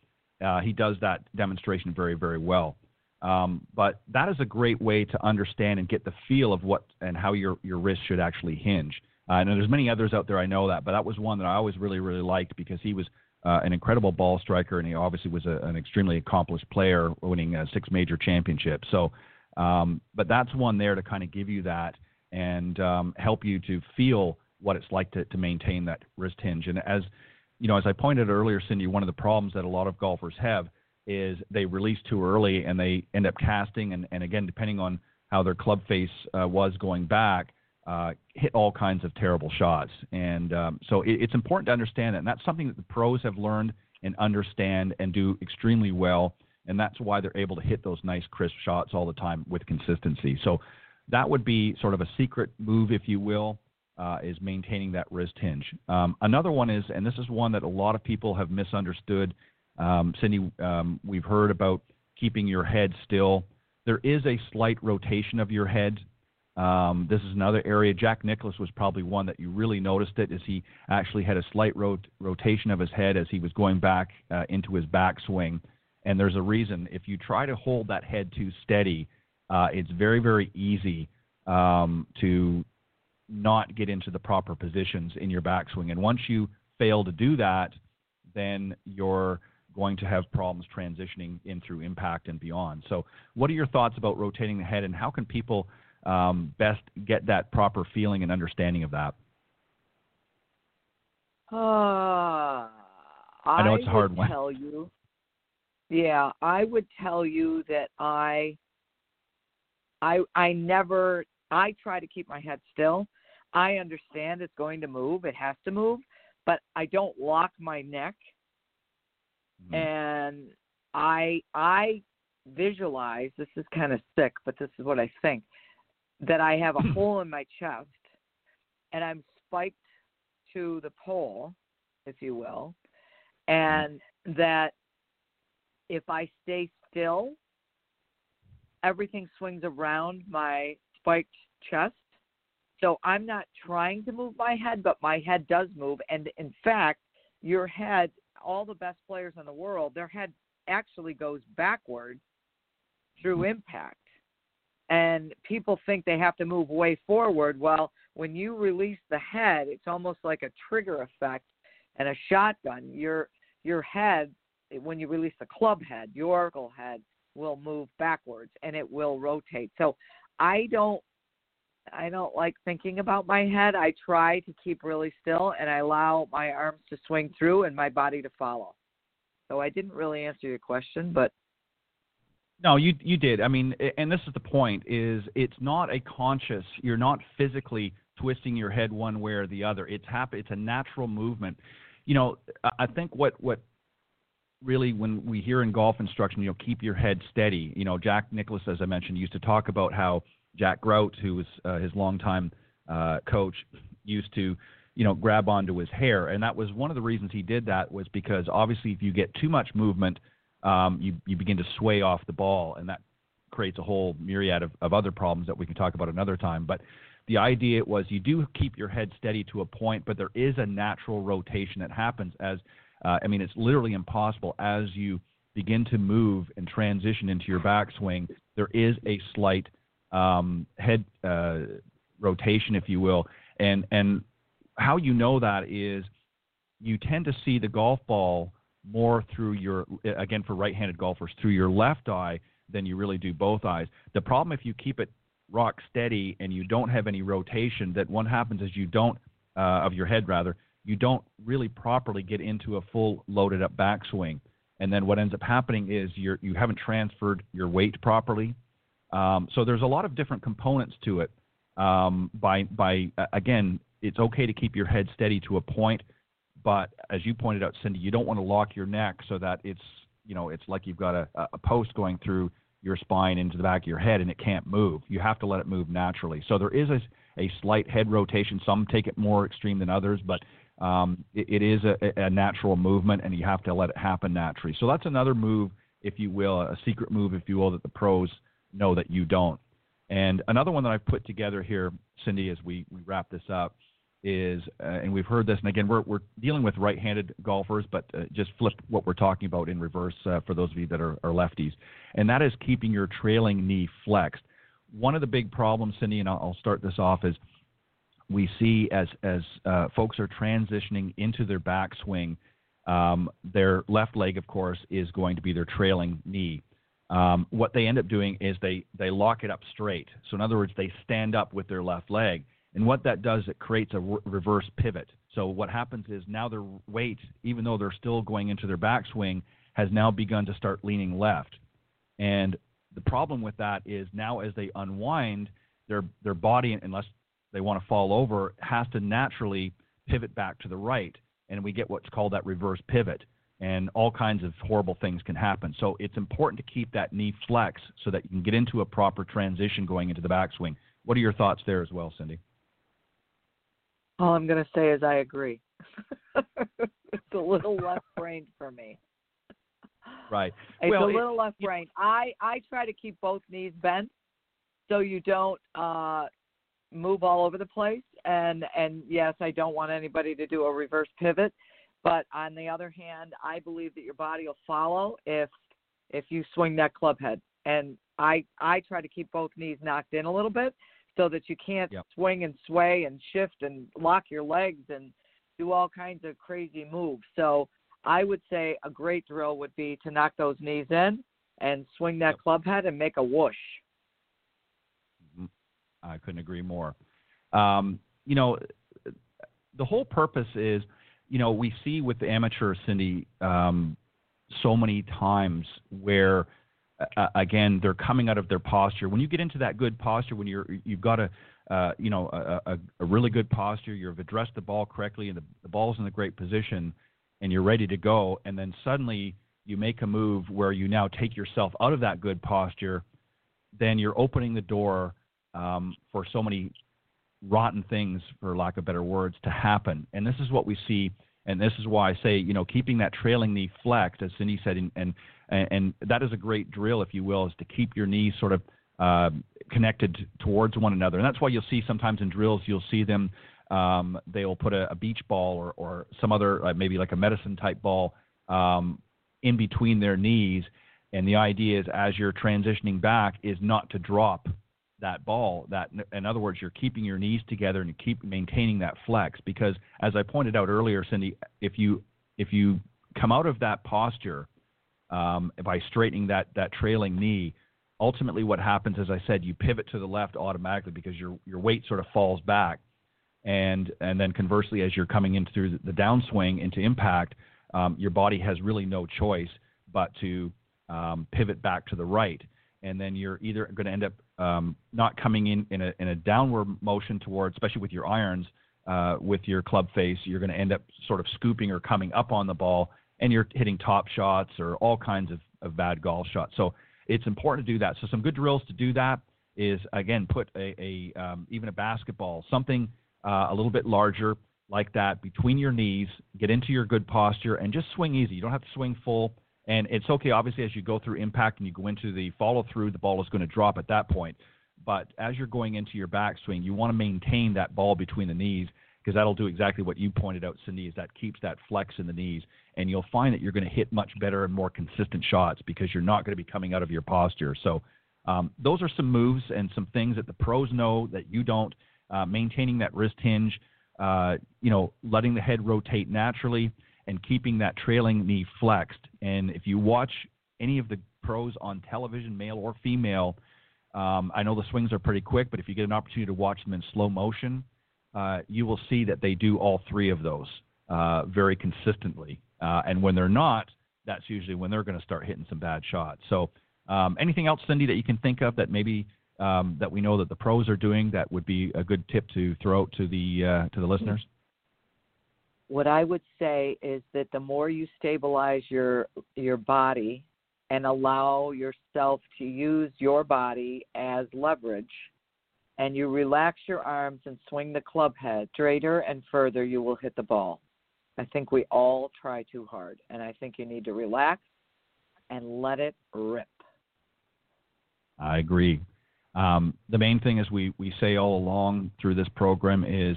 Speaker 2: uh, he does that demonstration very, very well. Um, but that is a great way to understand and get the feel of what and how your your wrist should actually hinge. Uh, and there's many others out there I know that, but that was one that I always really really liked because he was uh, an incredible ball striker and he obviously was a, an extremely accomplished player, winning uh, six major championships. So, um, but that's one there to kind of give you that and um, help you to feel what it's like to, to maintain that wrist hinge. And as you know, as I pointed earlier, Cindy, one of the problems that a lot of golfers have is they release too early and they end up casting, and, and again, depending on how their club face uh, was going back, uh, hit all kinds of terrible shots. And um, so it, it's important to understand that. And that's something that the pros have learned and understand and do extremely well. And that's why they're able to hit those nice, crisp shots all the time with consistency. So that would be sort of a secret move, if you will, uh, is maintaining that wrist hinge. Um, another one is, and this is one that a lot of people have misunderstood um, Cindy, um, we've heard about keeping your head still. There is a slight rotation of your head. Um, this is another area. Jack Nicklaus was probably one that you really noticed it, as he actually had a slight rot- rotation of his head as he was going back uh, into his backswing. And there's a reason. If you try to hold that head too steady, uh, it's very, very easy um, to not get into the proper positions in your backswing. And once you fail to do that, then you're going to have problems transitioning in through impact and beyond. So, what are your thoughts about rotating the head, and how can people um, best get that proper feeling and understanding of that?
Speaker 3: Uh, I,
Speaker 2: know it's a hard one.
Speaker 3: Tell you, yeah, I would tell you that I, I, I never. I try to keep my head still. I understand it's going to move; it has to move, but I don't lock my neck
Speaker 2: Mm-hmm.
Speaker 3: and I I visualize this is kind of sick, but this is what I think that I have a [laughs] hole in my chest and I'm spiked to the pole, if you will, and that if I stay still, everything swings around my spiked chest. So I'm not trying to move my head, but my head does move. And in fact, your head all the best players in the world, their head actually goes backward through
Speaker 2: Mm-hmm.
Speaker 3: impact. And people think they have to move way forward. Well, when you release the head, it's almost like a trigger effect and a shotgun. Your your head, when you release the club head, your head will move backwards and it will rotate. So I don't I don't like thinking about my head. I try to keep really still and I allow my arms to swing through and my body to follow. So I didn't really answer your question, but
Speaker 2: No, you you did. I mean, and this is the point: is it's not a conscious. You're not physically twisting your head one way or the other. It's happen. It's a natural movement. You know, I think what what really when we hear in golf instruction, you know, keep your head steady. You know, Jack Nicklaus, as I mentioned, used to talk about how Jack Grout, who was uh, his longtime uh, coach, used to, you know, grab onto his hair, and that was one of the reasons he did that was because obviously if you get too much movement, um, you you begin to sway off the ball, and that creates a whole myriad of, of other problems that we can talk about another time. But the idea was you do keep your head steady to a point, but there is a natural rotation that happens as uh, I mean, it's literally impossible as you begin to move and transition into your backswing. There is a slight um, head uh, rotation, if you will, and and how you know that is you tend to see the golf ball more through your again for right-handed golfers through your left eye than you really do both eyes. The problem if you keep it rock steady and you don't have any rotation, that what happens is you don't uh, of your head rather you don't really properly get into a full loaded up backswing. And then what ends up happening is you're, you haven't transferred your weight properly. Um, so there's a lot of different components to it. Um, by by again, it's okay to keep your head steady to a point, but as you pointed out, Cindy, you don't want to lock your neck so that it's you know it's like you've got a, a post going through your spine into the back of your head and it can't move. You have to let it move naturally. So there is a, a slight head rotation. Some take it more extreme than others, but um, it, it is a, a natural movement and you have to let it happen naturally. So that's another move, if you will, a secret move, if you will, that the pros know that you don't. And another one that I've put together here, Cindy, as we, we wrap this up, is, uh, and we've heard this, and again, we're, we're dealing with right handed golfers, but uh, just flip what we're talking about in reverse uh, for those of you that are, are, lefties. And that is keeping your trailing knee flexed. One of the big problems, Cindy, and I'll, start this off, is we see as, as uh, folks are transitioning into their backswing, um, their left leg, of course, is going to be their trailing knee. Um, what they end up doing is they, they lock it up straight. So, in other words, they stand up with their left leg and what that does, it creates a re- reverse pivot. So what happens is now their weight, even though they're still going into their backswing, has now begun to start leaning left. And the problem with that is now as they unwind, their their body, unless they want to fall over, has to naturally pivot back to the right, and we get what's called that reverse pivot. And all kinds of horrible things can happen. So it's important to keep that knee flex so that you can get into a proper transition going into the backswing. What are your thoughts there as well, Cindy?
Speaker 3: All I'm going to say is I agree. [laughs] it's a little left brained for me.
Speaker 2: Right.
Speaker 3: It's
Speaker 2: well,
Speaker 3: a little left brained. I I try to keep both knees bent so you don't uh move all over the place and and yes, I don't want anybody to do a reverse pivot, but on the other hand, I believe that your body will follow if if you swing that club head. And I I try to keep both knees knocked in a little bit so that you can't
Speaker 2: yep.
Speaker 3: swing and sway and shift and lock your legs and do all kinds of crazy moves. So I would say a great drill would be to knock those knees in and swing that
Speaker 2: yep.
Speaker 3: club head and make a whoosh.
Speaker 2: Mm-hmm. I couldn't agree more. Um, you know, the whole purpose is, you know, we see with the amateur Cindy um, so many times where uh, again, they're coming out of their posture. When you get into that good posture, when you're you've got a uh, you know a, a, a, really good posture, you've addressed the ball correctly, and the, the ball's in a great position, and you're ready to go, and then suddenly you make a move where you now take yourself out of that good posture, then you're opening the door um, for so many rotten things, for lack of better words, to happen. And this is what we see and this is why I say, you know, keeping that trailing knee flexed, as Cindy said, and, and and, that is a great drill, if you will, is to keep your knees sort of uh, connected towards one another. And that's why you'll see sometimes in drills, you'll see them, um, they'll put a, a, beach ball or, or some other, uh, maybe like a medicine type ball um, in between their knees. And the idea is as you're transitioning back is not to drop that ball. That, in other words, you're keeping your knees together and you keep maintaining that flex. Because as I pointed out earlier, Cindy, if you if you come out of that posture um, by straightening that that trailing knee, ultimately what happens, as I said, you pivot to the left automatically because your your weight sort of falls back, and and then conversely, as you're coming into through the downswing into impact, um, your body has really no choice but to um, pivot back to the right, and then you're either going to end up um, not coming in in a, in a downward motion towards, especially with your irons, uh, with your club face, you're going to end up sort of scooping or coming up on the ball, and you're hitting top shots or all kinds of, of bad golf shots. So it's important to do that. So some good drills to do that is again put a, a um, even a basketball, something uh, a little bit larger like that between your knees. Get into your good posture and just swing easy. You don't have to swing full. And it's okay, obviously, as you go through impact and you go into the follow through, the ball is going to drop at that point. But as you're going into your backswing, you want to maintain that ball between the knees because that'll do exactly what you pointed out, Cindy, is that keeps that flex in the knees. And you'll find that you're going to hit much better and more consistent shots because you're not going to be coming out of your posture. So um, those are some moves and some things that the pros know that you don't. Uh, maintaining that wrist hinge, uh, you know, letting the head rotate naturally and keeping that trailing knee flexed. And if you watch any of the pros on television, male or female, um, I know the swings are pretty quick, but if you get an opportunity to watch them in slow motion, uh, you will see that they do all three of those uh, very consistently. Uh, and when they're not, that's usually when they're going to start hitting some bad shots. So, um, anything else, Cindy, that you can think of that maybe um, that we know that the pros are doing that would be a good tip to throw out to the uh, to the listeners?
Speaker 3: what I would say is that the more you stabilize your your body and allow yourself to use your body as leverage and you relax your arms and swing the club head straighter and further you will hit the ball. I think we all try too hard and I think you need to relax and let it rip.
Speaker 2: I agree. Um, the main thing, as we, we say all along through this program, is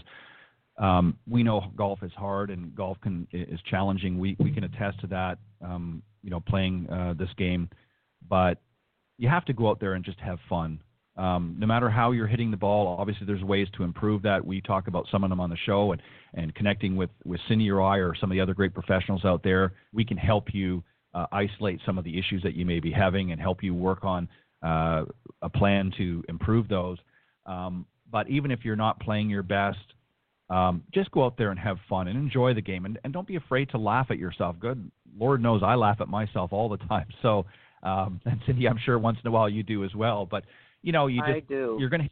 Speaker 2: um, we know golf is hard and golf can is challenging. We we can attest to that. Um, you know, playing uh, this game, but you have to go out there and just have fun. Um, no matter how you're hitting the ball, obviously there's ways to improve that. We talk about some of them on the show, and and connecting with with Cindy or I or some of the other great professionals out there, we can help you uh, isolate some of the issues that you may be having and help you work on uh, a plan to improve those. Um, but even if you're not playing your best, um, just go out there and have fun and enjoy the game, and, and don't be afraid to laugh at yourself. Good Lord knows I laugh at myself all the [laughs] time. So, um, and Cindy, I'm sure once in a while you do as well. But you know, you just
Speaker 3: I do.
Speaker 2: you're gonna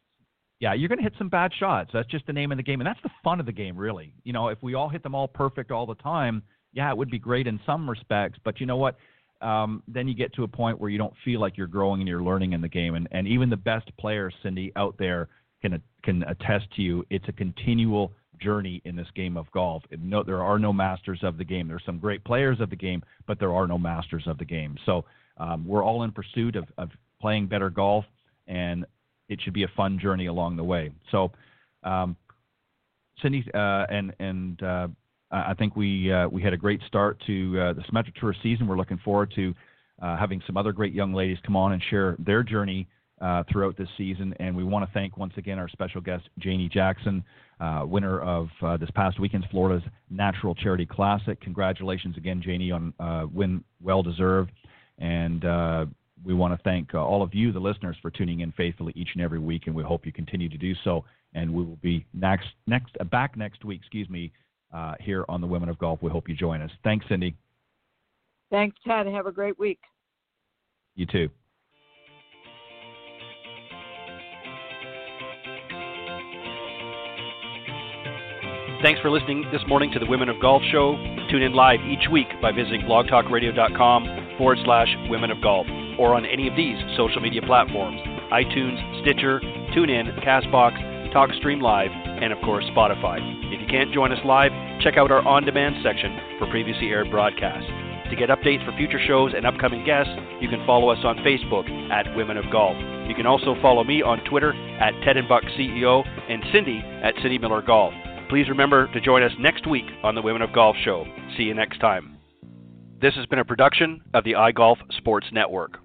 Speaker 2: yeah, you're going to hit some bad shots. That's just the name of the game, and that's the fun of the game, really. You know, if we all hit them all perfect all the time, yeah, it would be great in some respects. But you know what? Um, then you get to a point where you don't feel like you're growing and you're learning in the game, and and even the best players, Cindy, out there can can attest to you. It's a continual journey in this game of golf. No, there are no masters of the game. There's some great players of the game, but there are no masters of the game. So um, we're all in pursuit of, of playing better golf, and it should be a fun journey along the way. So, um, Cindy uh, and and uh, I think we uh, we had a great start to uh, the Symetra Tour season. We're looking forward to uh, having some other great young ladies come on and share their journey uh, throughout this season. And we want to thank once again our special guest, Janie Jackson, winner of this past weekend's Florida's Natural Charity Classic. Congratulations again, Janie, on win well deserved. And we want to thank uh, all of you, the listeners, for tuning in faithfully each and every week, and we hope you continue to do so. And we will be next, next back next week, excuse me, here on the Women of Golf. We hope you join us. Thanks, Cindy.
Speaker 3: Thanks, Ted. Have a great week.
Speaker 2: You too.
Speaker 5: Thanks for listening this morning to the Women of Golf Show. Tune in live each week by visiting blogtalkradio.com forward slash Women of Golf or on any of these social media platforms iTunes, Stitcher, TuneIn, Castbox, TalkStream Live, and of course Spotify. If you can't join us live, check out our on demand section for previously aired broadcasts. To get updates for future shows and upcoming guests, you can follow us on Facebook at Women of Golf. You can also follow me on Twitter at Ted and Buck CEO and Cindy at Cindy Miller Golf. Please remember to join us next week on the Women of Golf Show. See you next time. This has been a production of the iGolf Sports Network.